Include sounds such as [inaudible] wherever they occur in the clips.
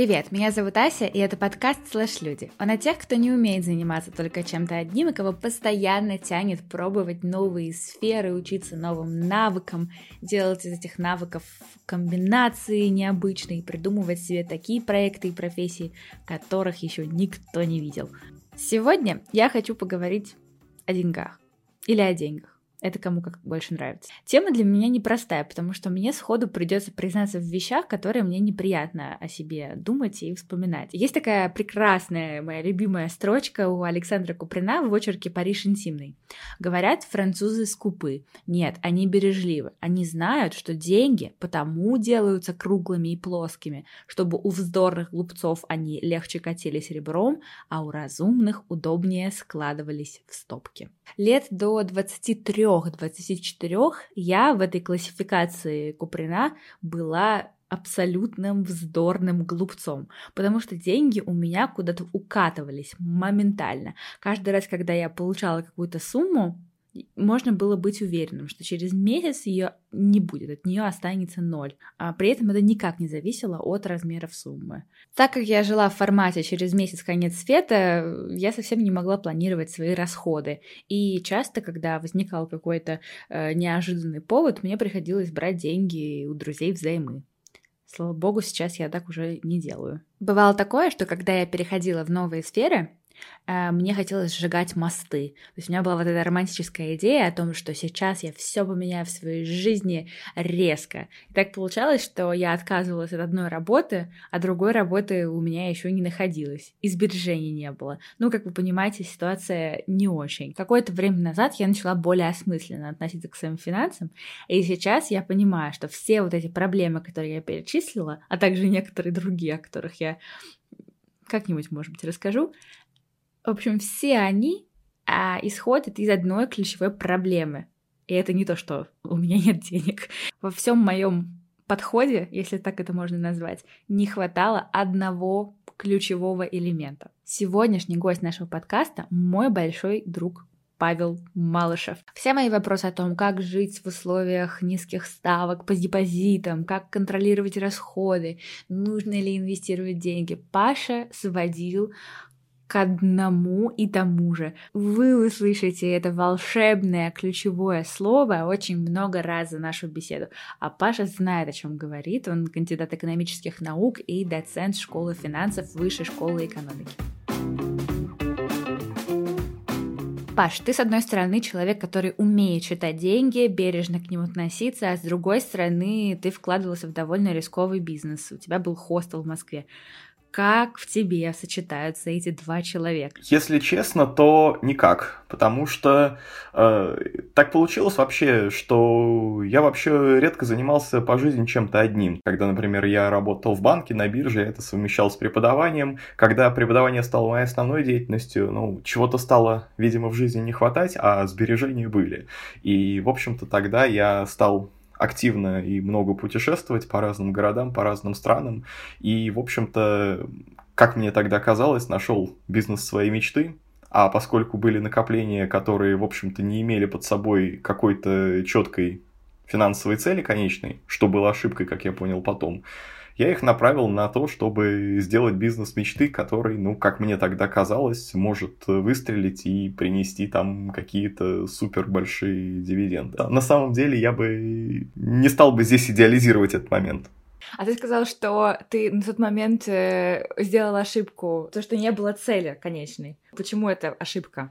Привет, меня зовут Ася, и это подкаст «Слэш Люди». Он о тех, кто не умеет заниматься только чем-то одним, и кого постоянно тянет пробовать новые сферы, учиться новым навыкам, делать из этих навыков комбинации необычные, придумывать себе такие проекты и профессии, которых еще никто не видел. Сегодня я хочу поговорить о деньгах или о деньгах. Это кому как больше нравится. Тема для меня непростая, потому что мне сходу придется признаться в вещах, которые мне неприятно о себе думать и вспоминать. Есть такая прекрасная моя любимая строчка у Александра Куприна в очерке «Париж интимный». Говорят, французы скупы. Нет, они бережливы. Они знают, что деньги потому делаются круглыми и плоскими, чтобы у вздорных глупцов они легче катились ребром, а у разумных удобнее складывались в стопки. Лет до 23 23-24 я в этой классификации Куприна была абсолютным вздорным глупцом, потому что деньги у меня куда-то укатывались моментально. Каждый раз, когда я получала какую-то сумму, можно было быть уверенным, что через месяц ее не будет, от нее останется ноль. А при этом это никак не зависело от размеров суммы. Так как я жила в формате через месяц конец света, я совсем не могла планировать свои расходы. И часто, когда возникал какой-то э, неожиданный повод, мне приходилось брать деньги у друзей взаймы. Слава богу, сейчас я так уже не делаю. Бывало такое, что когда я переходила в новые сферы, мне хотелось сжигать мосты. То есть у меня была вот эта романтическая идея о том, что сейчас я все поменяю в своей жизни резко. И так получалось, что я отказывалась от одной работы, а другой работы у меня еще не находилось. И не было. Ну, как вы понимаете, ситуация не очень. Какое-то время назад я начала более осмысленно относиться к своим финансам, и сейчас я понимаю, что все вот эти проблемы, которые я перечислила, а также некоторые другие, о которых я как-нибудь, может быть, расскажу, в общем, все они а, исходят из одной ключевой проблемы. И это не то, что у меня нет денег. Во всем моем подходе, если так это можно назвать, не хватало одного ключевого элемента. Сегодняшний гость нашего подкаста — мой большой друг Павел Малышев. Все мои вопросы о том, как жить в условиях низких ставок по депозитам, как контролировать расходы, нужно ли инвестировать деньги, Паша сводил к одному и тому же. Вы услышите это волшебное ключевое слово очень много раз за нашу беседу. А Паша знает, о чем говорит. Он кандидат экономических наук и доцент школы финансов Высшей школы экономики. Паш, ты, с одной стороны, человек, который умеет считать деньги, бережно к ним относиться, а с другой стороны, ты вкладывался в довольно рисковый бизнес. У тебя был хостел в Москве. Как в тебе сочетаются эти два человека? Если честно, то никак, потому что э, так получилось вообще, что я вообще редко занимался по жизни чем-то одним. Когда, например, я работал в банке, на бирже, я это совмещал с преподаванием. Когда преподавание стало моей основной деятельностью, ну, чего-то стало, видимо, в жизни не хватать, а сбережения были. И, в общем-то, тогда я стал активно и много путешествовать по разным городам, по разным странам. И, в общем-то, как мне тогда казалось, нашел бизнес своей мечты. А поскольку были накопления, которые, в общем-то, не имели под собой какой-то четкой финансовой цели конечной, что было ошибкой, как я понял потом, я их направил на то, чтобы сделать бизнес мечты, который, ну, как мне тогда казалось, может выстрелить и принести там какие-то супер большие дивиденды. На самом деле я бы не стал бы здесь идеализировать этот момент. А ты сказал, что ты на тот момент э, сделал ошибку, то, что не было цели конечной. Почему это ошибка?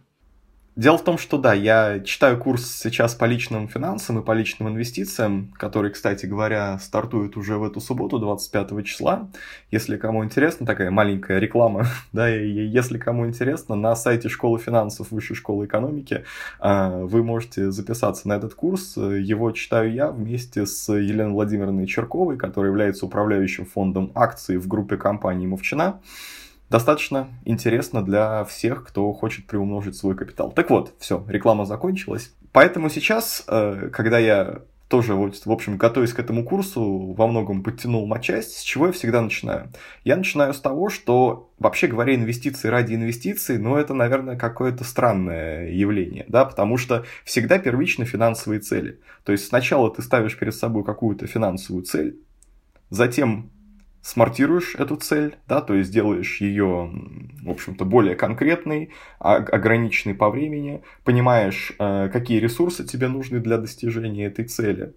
Дело в том, что да, я читаю курс сейчас по личным финансам и по личным инвестициям, который, кстати говоря, стартует уже в эту субботу, 25 числа. Если кому интересно, такая маленькая реклама, [laughs] да, и если кому интересно, на сайте Школы финансов Высшей школы экономики а, вы можете записаться на этот курс. Его читаю я вместе с Еленой Владимировной Черковой, которая является управляющим фондом акций в группе компании «Мовчина» достаточно интересно для всех, кто хочет приумножить свой капитал. Так вот, все, реклама закончилась. Поэтому сейчас, э, когда я тоже, вот, в общем, готовясь к этому курсу, во многом подтянул матчасть, с чего я всегда начинаю? Я начинаю с того, что, вообще говоря, инвестиции ради инвестиций, ну, это, наверное, какое-то странное явление, да, потому что всегда первично финансовые цели. То есть сначала ты ставишь перед собой какую-то финансовую цель, затем смартируешь эту цель, да, то есть делаешь ее, в общем-то, более конкретной, а, ограниченной по времени, понимаешь, э, какие ресурсы тебе нужны для достижения этой цели,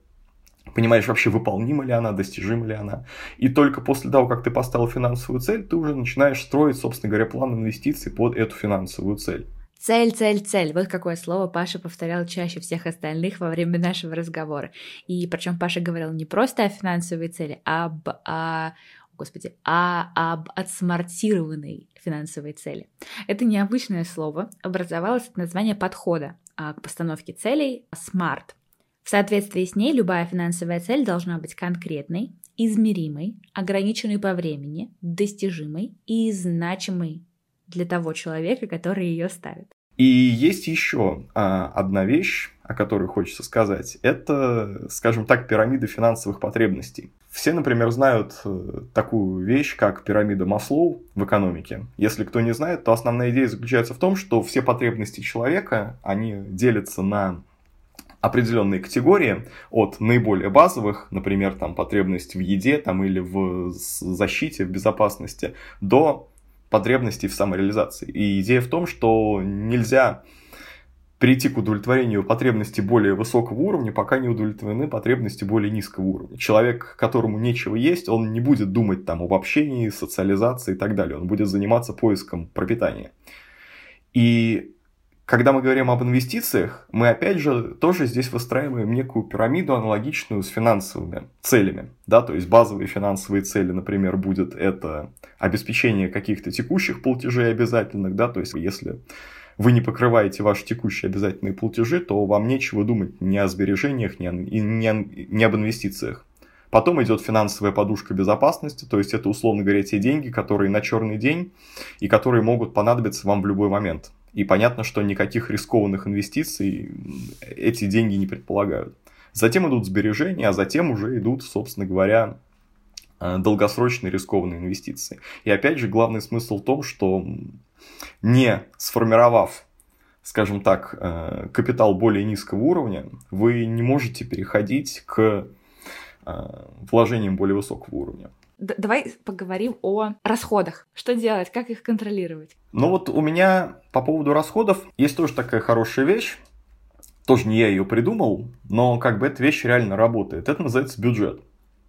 понимаешь вообще, выполнима ли она, достижима ли она. И только после того, как ты поставил финансовую цель, ты уже начинаешь строить, собственно говоря, план инвестиций под эту финансовую цель. Цель, цель, цель. Вот какое слово Паша повторял чаще всех остальных во время нашего разговора. И причем Паша говорил не просто о финансовой цели, а об о господи, а об отсмартированной финансовой цели. Это необычное слово образовалось от названия подхода а, к постановке целей SMART. В соответствии с ней любая финансовая цель должна быть конкретной, измеримой, ограниченной по времени, достижимой и значимой для того человека, который ее ставит. И есть еще а, одна вещь, о которой хочется сказать. Это, скажем так, пирамида финансовых потребностей. Все, например, знают э, такую вещь, как пирамида Маслоу в экономике. Если кто не знает, то основная идея заключается в том, что все потребности человека, они делятся на определенные категории от наиболее базовых, например, там потребность в еде там, или в защите, в безопасности, до потребностей в самореализации. И идея в том, что нельзя прийти к удовлетворению потребностей более высокого уровня, пока не удовлетворены потребности более низкого уровня. Человек, которому нечего есть, он не будет думать там об общении, социализации и так далее. Он будет заниматься поиском пропитания. И когда мы говорим об инвестициях, мы опять же тоже здесь выстраиваем некую пирамиду, аналогичную с финансовыми целями. Да? То есть базовые финансовые цели, например, будет это обеспечение каких-то текущих платежей обязательных. Да? То есть если вы не покрываете ваши текущие обязательные платежи, то вам нечего думать ни о сбережениях, ни, о, ни, ни об инвестициях. Потом идет финансовая подушка безопасности, то есть это, условно говоря, те деньги, которые на черный день и которые могут понадобиться вам в любой момент. И понятно, что никаких рискованных инвестиций эти деньги не предполагают. Затем идут сбережения, а затем уже идут, собственно говоря, э, долгосрочные рискованные инвестиции. И опять же, главный смысл в том, что не сформировав, скажем так, э, капитал более низкого уровня, вы не можете переходить к э, вложениям более высокого уровня давай поговорим о расходах. Что делать, как их контролировать? Ну вот у меня по поводу расходов есть тоже такая хорошая вещь. Тоже не я ее придумал, но как бы эта вещь реально работает. Это называется бюджет.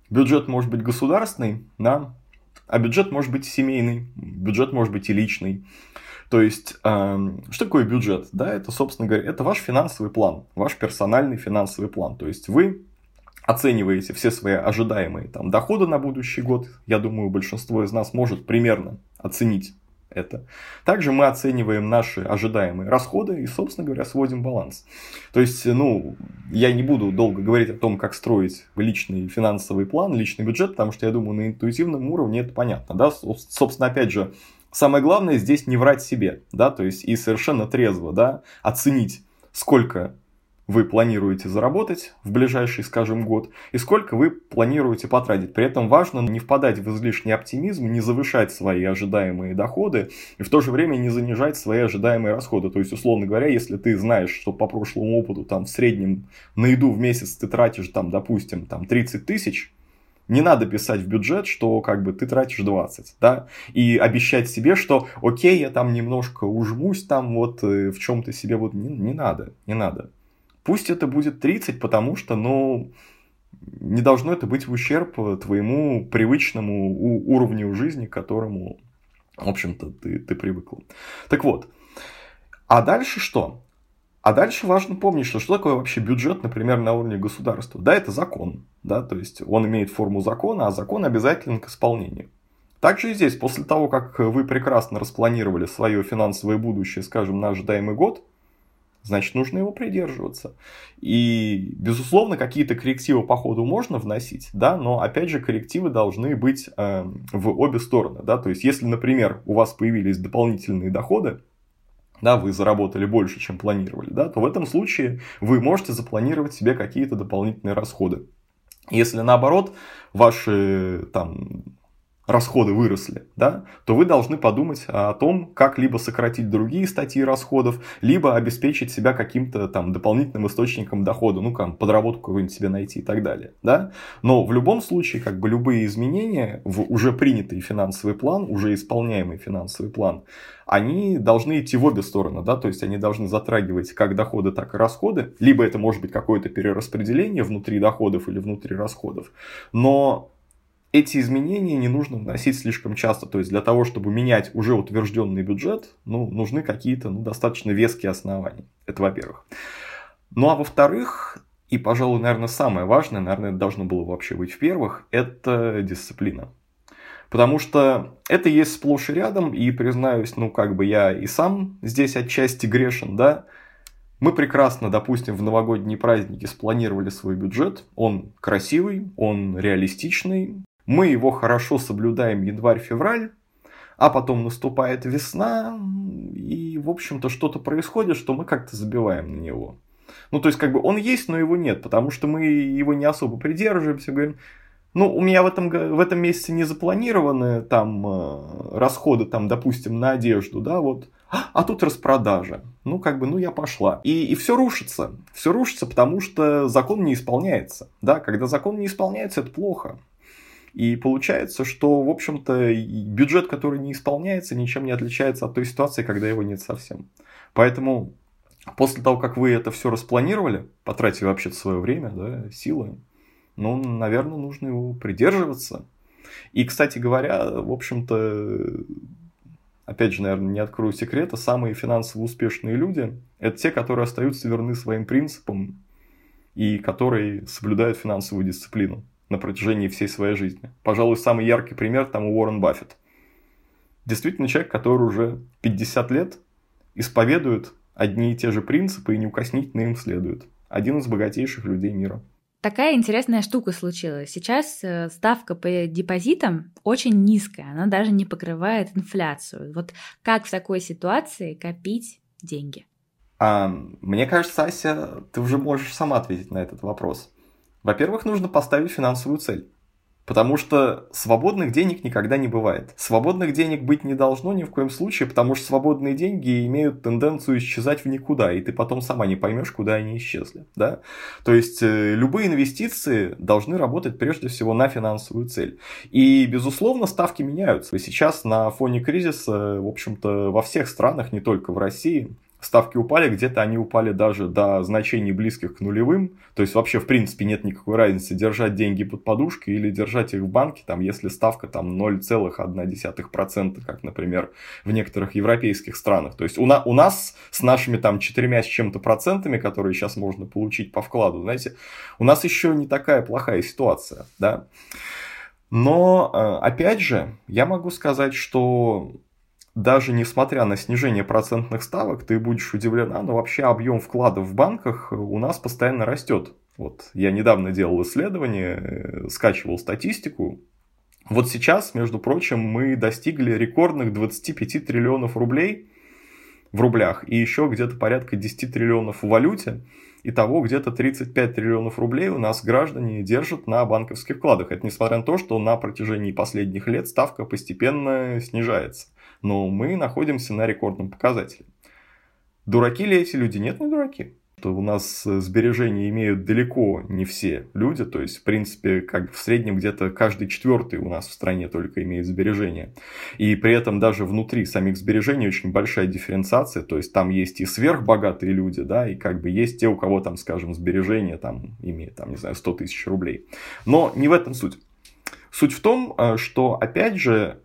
Бюджет может быть государственный, да, а бюджет может быть семейный, бюджет может быть и личный. То есть, э, что такое бюджет? Да, это, собственно говоря, это ваш финансовый план, ваш персональный финансовый план. То есть, вы оцениваете все свои ожидаемые там, доходы на будущий год, я думаю, большинство из нас может примерно оценить это. Также мы оцениваем наши ожидаемые расходы и, собственно говоря, сводим баланс. То есть, ну, я не буду долго говорить о том, как строить личный финансовый план, личный бюджет, потому что я думаю, на интуитивном уровне это понятно. Да? Собственно, опять же, самое главное здесь не врать себе, да, то есть и совершенно трезво, да, оценить, сколько вы планируете заработать в ближайший, скажем, год, и сколько вы планируете потратить. При этом важно не впадать в излишний оптимизм, не завышать свои ожидаемые доходы, и в то же время не занижать свои ожидаемые расходы. То есть, условно говоря, если ты знаешь, что по прошлому опыту там в среднем на еду в месяц ты тратишь, там, допустим, там 30 тысяч, не надо писать в бюджет, что как бы ты тратишь 20, да, и обещать себе, что окей, я там немножко ужмусь там вот э, в чем-то себе вот не, не надо, не надо. Пусть это будет 30, потому что, ну, не должно это быть в ущерб твоему привычному уровню жизни, к которому, в общем-то, ты, ты привыкла. Так вот, а дальше что? А дальше важно помнить, что что такое вообще бюджет, например, на уровне государства. Да, это закон, да, то есть он имеет форму закона, а закон обязателен к исполнению. Также и здесь, после того, как вы прекрасно распланировали свое финансовое будущее, скажем, на ожидаемый год, значит, нужно его придерживаться. И, безусловно, какие-то коррективы по ходу можно вносить, да, но, опять же, коррективы должны быть э, в обе стороны, да, то есть, если, например, у вас появились дополнительные доходы, да, вы заработали больше, чем планировали, да, то в этом случае вы можете запланировать себе какие-то дополнительные расходы. Если наоборот, ваши там расходы выросли, да, то вы должны подумать о том, как либо сократить другие статьи расходов, либо обеспечить себя каким-то там дополнительным источником дохода, ну, как подработку какую-нибудь себе найти и так далее, да. Но в любом случае, как бы любые изменения в уже принятый финансовый план, уже исполняемый финансовый план, они должны идти в обе стороны, да, то есть они должны затрагивать как доходы, так и расходы, либо это может быть какое-то перераспределение внутри доходов или внутри расходов, но эти изменения не нужно вносить слишком часто. То есть для того, чтобы менять уже утвержденный бюджет, ну, нужны какие-то ну, достаточно веские основания. Это во-первых. Ну а во-вторых, и, пожалуй, наверное, самое важное, наверное, это должно было вообще быть в первых, это дисциплина. Потому что это есть сплошь и рядом, и признаюсь, ну как бы я и сам здесь отчасти грешен, да, мы прекрасно, допустим, в новогодние праздники спланировали свой бюджет. Он красивый, он реалистичный, мы его хорошо соблюдаем январь-февраль, а потом наступает весна, и, в общем-то, что-то происходит, что мы как-то забиваем на него. Ну, то есть, как бы он есть, но его нет, потому что мы его не особо придерживаемся, говорим, ну, у меня в этом, в этом месяце не запланированы там э, расходы, там, допустим, на одежду, да, вот, а тут распродажа. Ну, как бы, ну, я пошла. И, и все рушится. Все рушится, потому что закон не исполняется. Да, когда закон не исполняется, это плохо. И получается, что, в общем-то, бюджет, который не исполняется, ничем не отличается от той ситуации, когда его нет совсем. Поэтому после того, как вы это все распланировали, потратили вообще свое время, да, силы, ну, наверное, нужно его придерживаться. И, кстати говоря, в общем-то, опять же, наверное, не открою секрета, самые финансово успешные люди – это те, которые остаются верны своим принципам и которые соблюдают финансовую дисциплину на протяжении всей своей жизни. Пожалуй, самый яркий пример там у Уоррен Баффет. Действительно человек, который уже 50 лет исповедует одни и те же принципы и неукоснительно им следует. Один из богатейших людей мира. Такая интересная штука случилась. Сейчас э, ставка по депозитам очень низкая, она даже не покрывает инфляцию. Вот как в такой ситуации копить деньги? А, мне кажется, Ася, ты уже можешь сама ответить на этот вопрос. Во-первых, нужно поставить финансовую цель. Потому что свободных денег никогда не бывает. Свободных денег быть не должно ни в коем случае, потому что свободные деньги имеют тенденцию исчезать в никуда, и ты потом сама не поймешь, куда они исчезли. Да? То есть э, любые инвестиции должны работать прежде всего на финансовую цель. И, безусловно, ставки меняются. Сейчас на фоне кризиса, в общем-то, во всех странах, не только в России, ставки упали, где-то они упали даже до значений близких к нулевым. То есть вообще в принципе нет никакой разницы держать деньги под подушкой или держать их в банке, там, если ставка там 0,1%, как, например, в некоторых европейских странах. То есть у, на, у нас с нашими там четырьмя с чем-то процентами, которые сейчас можно получить по вкладу, знаете, у нас еще не такая плохая ситуация, да. Но, э, опять же, я могу сказать, что даже несмотря на снижение процентных ставок, ты будешь удивлена, но вообще объем вкладов в банках у нас постоянно растет. Вот я недавно делал исследование, э, скачивал статистику. Вот сейчас, между прочим, мы достигли рекордных 25 триллионов рублей в рублях и еще где-то порядка 10 триллионов в валюте. Итого где-то 35 триллионов рублей у нас граждане держат на банковских вкладах. Это несмотря на то, что на протяжении последних лет ставка постепенно снижается но мы находимся на рекордном показателе. Дураки ли эти люди? Нет, не дураки. Что у нас сбережения имеют далеко не все люди, то есть, в принципе, как в среднем где-то каждый четвертый у нас в стране только имеет сбережения. И при этом даже внутри самих сбережений очень большая дифференциация, то есть там есть и сверхбогатые люди, да, и как бы есть те, у кого там, скажем, сбережения там имеет, там, не знаю, 100 тысяч рублей. Но не в этом суть. Суть в том, э, что, опять же,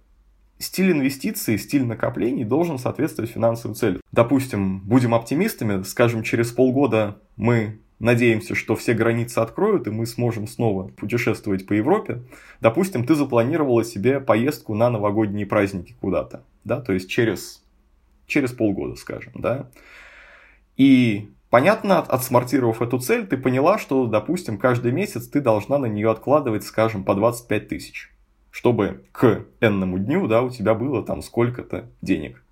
стиль инвестиций, стиль накоплений должен соответствовать финансовым целям. Допустим, будем оптимистами, скажем, через полгода мы надеемся, что все границы откроют, и мы сможем снова путешествовать по Европе. Допустим, ты запланировала себе поездку на новогодние праздники куда-то, да, то есть через, через полгода, скажем, да. И понятно, отсмартировав эту цель, ты поняла, что, допустим, каждый месяц ты должна на нее откладывать, скажем, по 25 тысяч чтобы к энному дню, да, у тебя было там сколько-то денег.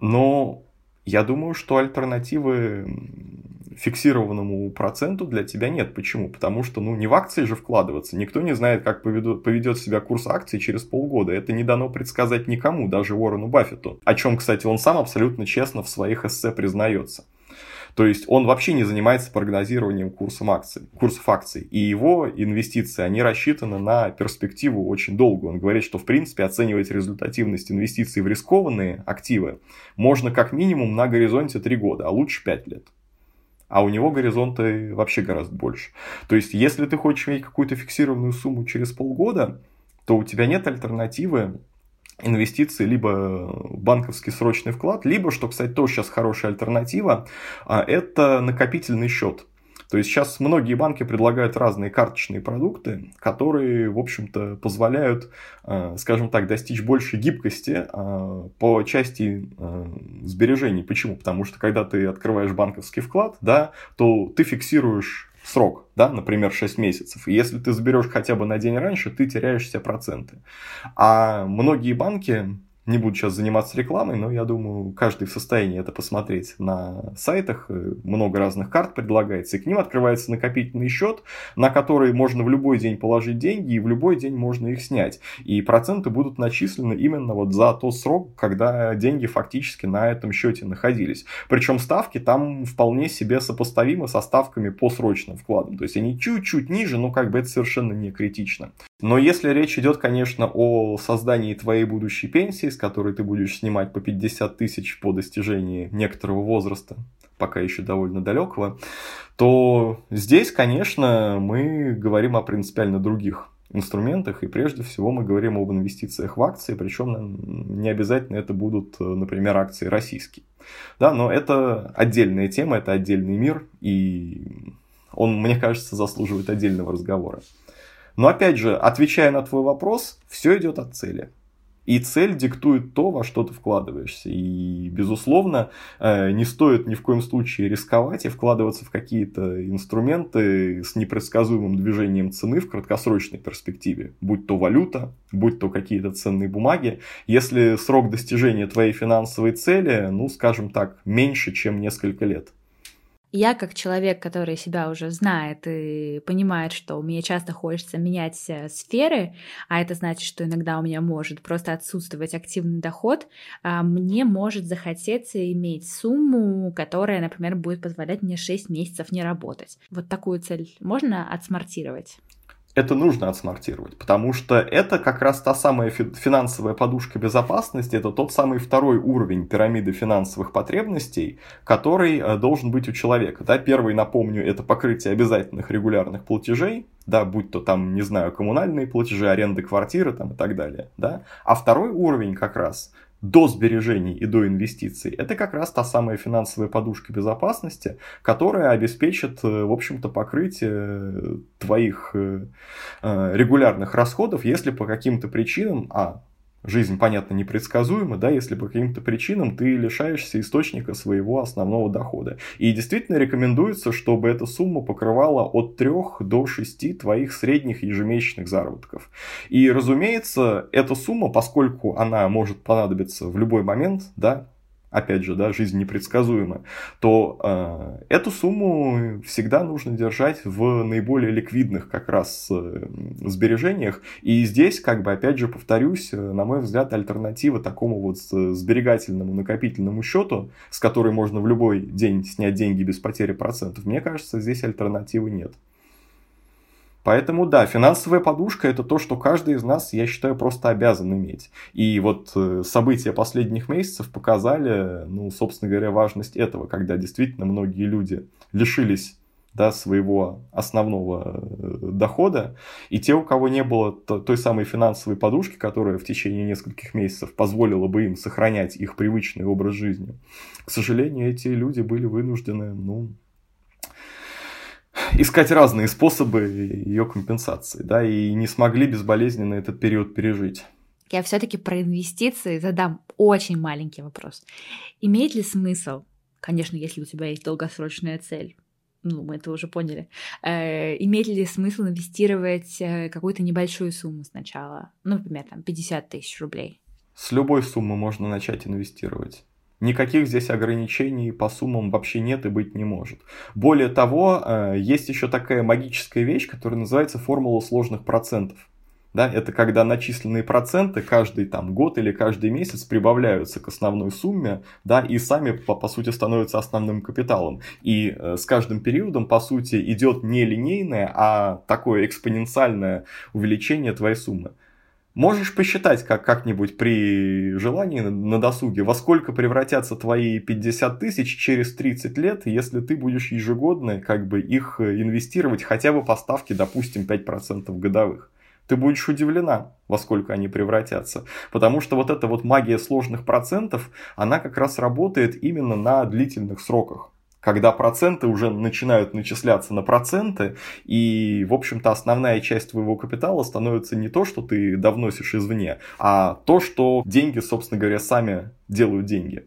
Но Я думаю, что альтернативы фиксированному проценту для тебя нет. Почему? Потому что, ну, не в акции же вкладываться. Никто не знает, как поведет, поведет себя курс акций через полгода. Это не дано предсказать никому, даже Уоррену Баффету. О чем, кстати, он сам абсолютно честно в своих эссе признается. То есть он вообще не занимается прогнозированием курсов акций, курсов акций. И его инвестиции, они рассчитаны на перспективу очень долгую. Он говорит, что в принципе оценивать результативность инвестиций в рискованные активы можно как минимум на горизонте 3 года, а лучше 5 лет а у него горизонты вообще гораздо больше. То есть, если ты хочешь иметь какую-то фиксированную сумму через полгода, то у тебя нет альтернативы инвестиции либо в банковский срочный вклад, либо, что, кстати, тоже сейчас хорошая альтернатива, а, это накопительный счет. То есть сейчас многие банки предлагают разные карточные продукты, которые, в общем-то, позволяют, э, скажем так, достичь большей гибкости э, по части э, сбережений. Почему? Потому что когда ты открываешь банковский вклад, да, то ты фиксируешь срок, да, например, 6 месяцев. И если ты заберешь хотя бы на день раньше, ты теряешь все проценты. А многие банки не буду сейчас заниматься рекламой, но я думаю, каждый в состоянии это посмотреть на сайтах. Много разных карт предлагается, и к ним открывается накопительный счет, на который можно в любой день положить деньги, и в любой день можно их снять. И проценты будут начислены именно вот за тот срок, когда деньги фактически на этом счете находились. Причем ставки там вполне себе сопоставимы со ставками по срочным вкладам. То есть они чуть-чуть ниже, но как бы это совершенно не критично. Но если речь идет, конечно, о создании твоей будущей пенсии, с которой ты будешь снимать по 50 тысяч по достижении некоторого возраста, пока еще довольно далекого, то здесь, конечно, мы говорим о принципиально других инструментах, и прежде всего мы говорим об инвестициях в акции, причем не обязательно это будут, например, акции российские. Да, но это отдельная тема, это отдельный мир, и он, мне кажется, заслуживает отдельного разговора. Но опять же, отвечая на твой вопрос, все идет от цели. И цель диктует то, во что ты вкладываешься. И, безусловно, э, не стоит ни в коем случае рисковать и вкладываться в какие-то инструменты с непредсказуемым движением цены в краткосрочной перспективе. Будь то валюта, будь то какие-то ценные бумаги. Если срок достижения твоей финансовой цели, ну, скажем так, меньше, чем несколько лет. Я как человек, который себя уже знает и понимает, что мне часто хочется менять сферы, а это значит, что иногда у меня может просто отсутствовать активный доход, а мне может захотеться иметь сумму, которая, например, будет позволять мне 6 месяцев не работать. Вот такую цель можно отсмартировать? Это нужно отсмартировать, потому что это как раз та самая финансовая подушка безопасности, это тот самый второй уровень пирамиды финансовых потребностей, который э, должен быть у человека. Да, первый, напомню, это покрытие обязательных регулярных платежей, да, будь то там, не знаю, коммунальные платежи, аренды квартиры там и так далее, да. А второй уровень как раз до сбережений и до инвестиций, это как раз та самая финансовая подушка безопасности, которая обеспечит, э, в общем-то, покрытие э, твоих э, регулярных расходов, если по каким-то причинам, а, жизнь, понятно, непредсказуема, да, если по каким-то причинам ты лишаешься источника своего основного дохода. И действительно рекомендуется, чтобы эта сумма покрывала от 3 до 6 твоих средних ежемесячных заработков. И, разумеется, эта сумма, поскольку она может понадобиться в любой момент, да, опять же, да, жизнь непредсказуема, то э, эту сумму всегда нужно держать в наиболее ликвидных как раз э, сбережениях. И здесь, как бы, опять же, повторюсь, э, на мой взгляд, альтернатива такому вот сберегательному накопительному счету, с которой можно в любой день снять деньги без потери процентов, мне кажется, здесь альтернативы нет. Поэтому да, финансовая подушка это то, что каждый из нас, я считаю, просто обязан иметь. И вот э, события последних месяцев показали, ну, собственно говоря, важность этого, когда действительно многие люди лишились да, своего основного э, дохода, и те, у кого не было той самой финансовой подушки, которая в течение нескольких месяцев позволила бы им сохранять их привычный образ жизни, к сожалению, эти люди были вынуждены, ну, искать разные способы ее компенсации, да, и не смогли безболезненно этот период пережить. Я все-таки про инвестиции задам очень маленький вопрос. Имеет ли смысл, конечно, если у тебя есть долгосрочная цель, ну, мы это уже поняли, э, имеет ли смысл инвестировать э, какую-то небольшую сумму сначала, ну, например, там 50 тысяч рублей? С любой суммы можно начать инвестировать. Никаких здесь ограничений по суммам вообще нет и быть не может. Более того, э, есть еще такая магическая вещь, которая называется формула сложных процентов. Да, это когда начисленные проценты каждый там, год или каждый месяц прибавляются к основной сумме, да, и сами, по, по сути, становятся основным капиталом. И э, с каждым периодом, по сути, идет не линейное, а такое экспоненциальное увеличение твоей суммы. Можешь посчитать как, как-нибудь при желании на досуге, во сколько превратятся твои 50 тысяч через 30 лет, если ты будешь ежегодно как бы их э, инвестировать хотя бы по ставке, допустим, 5% годовых. Ты будешь удивлена, во сколько они превратятся. Потому что вот эта вот магия сложных процентов, она как раз работает именно на длительных сроках когда проценты уже начинают начисляться на проценты, и, в общем-то, основная часть твоего капитала становится не то, что ты давносишь извне, а то, что деньги, собственно говоря, сами делают деньги.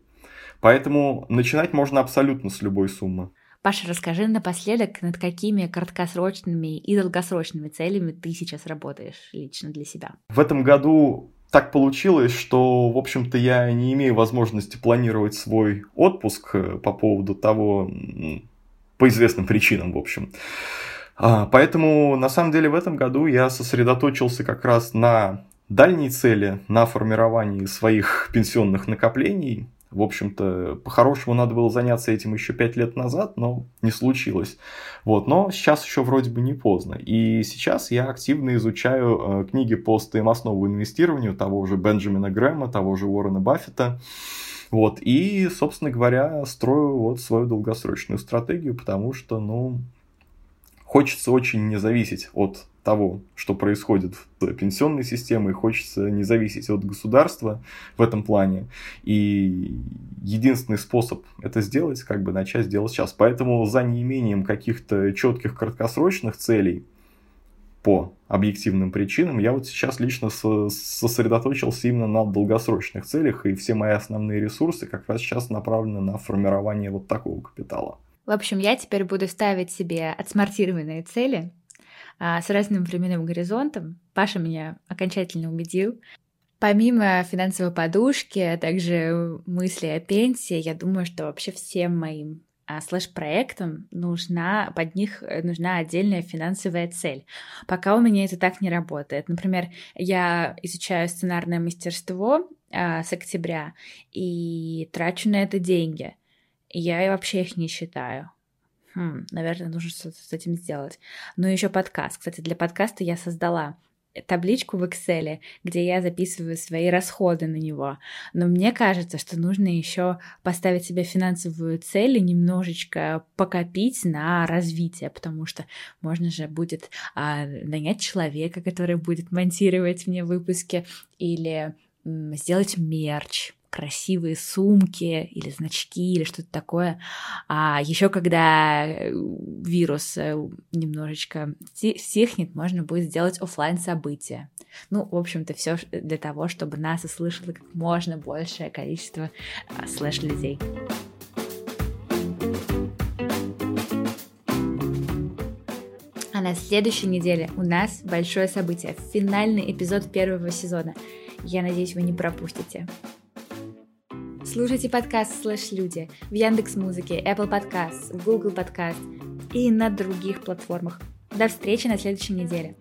Поэтому начинать можно абсолютно с любой суммы. Паша, расскажи напоследок, над какими краткосрочными и долгосрочными целями ты сейчас работаешь лично для себя? В этом году так получилось, что, в общем-то, я не имею возможности планировать свой отпуск э, по поводу того, по известным причинам, в общем. А, поэтому, на самом деле, в этом году я сосредоточился как раз на дальней цели, на формировании своих пенсионных накоплений, в общем-то, по-хорошему надо было заняться этим еще пять лет назад, но не случилось. Вот, но сейчас еще вроде бы не поздно. И сейчас я активно изучаю э, книги по стоимостному инвестированию того же Бенджамина Грэма, того же Уоррена Баффета. Вот, и, собственно говоря, строю вот свою долгосрочную стратегию, потому что, ну, хочется очень не зависеть от того, что происходит в пенсионной системе, хочется не зависеть от государства в этом плане. И единственный способ это сделать, как бы начать делать сейчас. Поэтому за неимением каких-то четких краткосрочных целей по объективным причинам, я вот сейчас лично сосредоточился именно на долгосрочных целях, и все мои основные ресурсы как раз сейчас направлены на формирование вот такого капитала. В общем, я теперь буду ставить себе отсмартированные цели, а, с разным временным горизонтом. Паша меня окончательно убедил. Помимо финансовой подушки, а также мысли о пенсии, я думаю, что вообще всем моим а, слэш-проектам нужна, под них э, нужна отдельная финансовая цель. Пока у меня это так не работает. Например, я изучаю сценарное мастерство а, с октября и трачу на это деньги. Я вообще их не считаю. Хм, наверное, нужно что-то с этим сделать. Ну и еще подкаст. Кстати, для подкаста я создала табличку в Excel, где я записываю свои расходы на него. Но мне кажется, что нужно еще поставить себе финансовую цель и немножечко покопить на развитие, потому что можно же будет а, нанять человека, который будет монтировать мне выпуски, или м, сделать мерч, красивые сумки или значки или что-то такое. А еще когда э, вирус э, немножечко стихнет, можно будет сделать офлайн события. Ну, в общем-то, все для того, чтобы нас услышало как можно большее количество а, слэш-людей. А на следующей неделе у нас большое событие, финальный эпизод первого сезона. Я надеюсь, вы не пропустите. Слушайте подкаст «Слэш Люди» в Яндекс Музыке, Apple Podcasts, Google Podcast и на других платформах. До встречи на следующей неделе.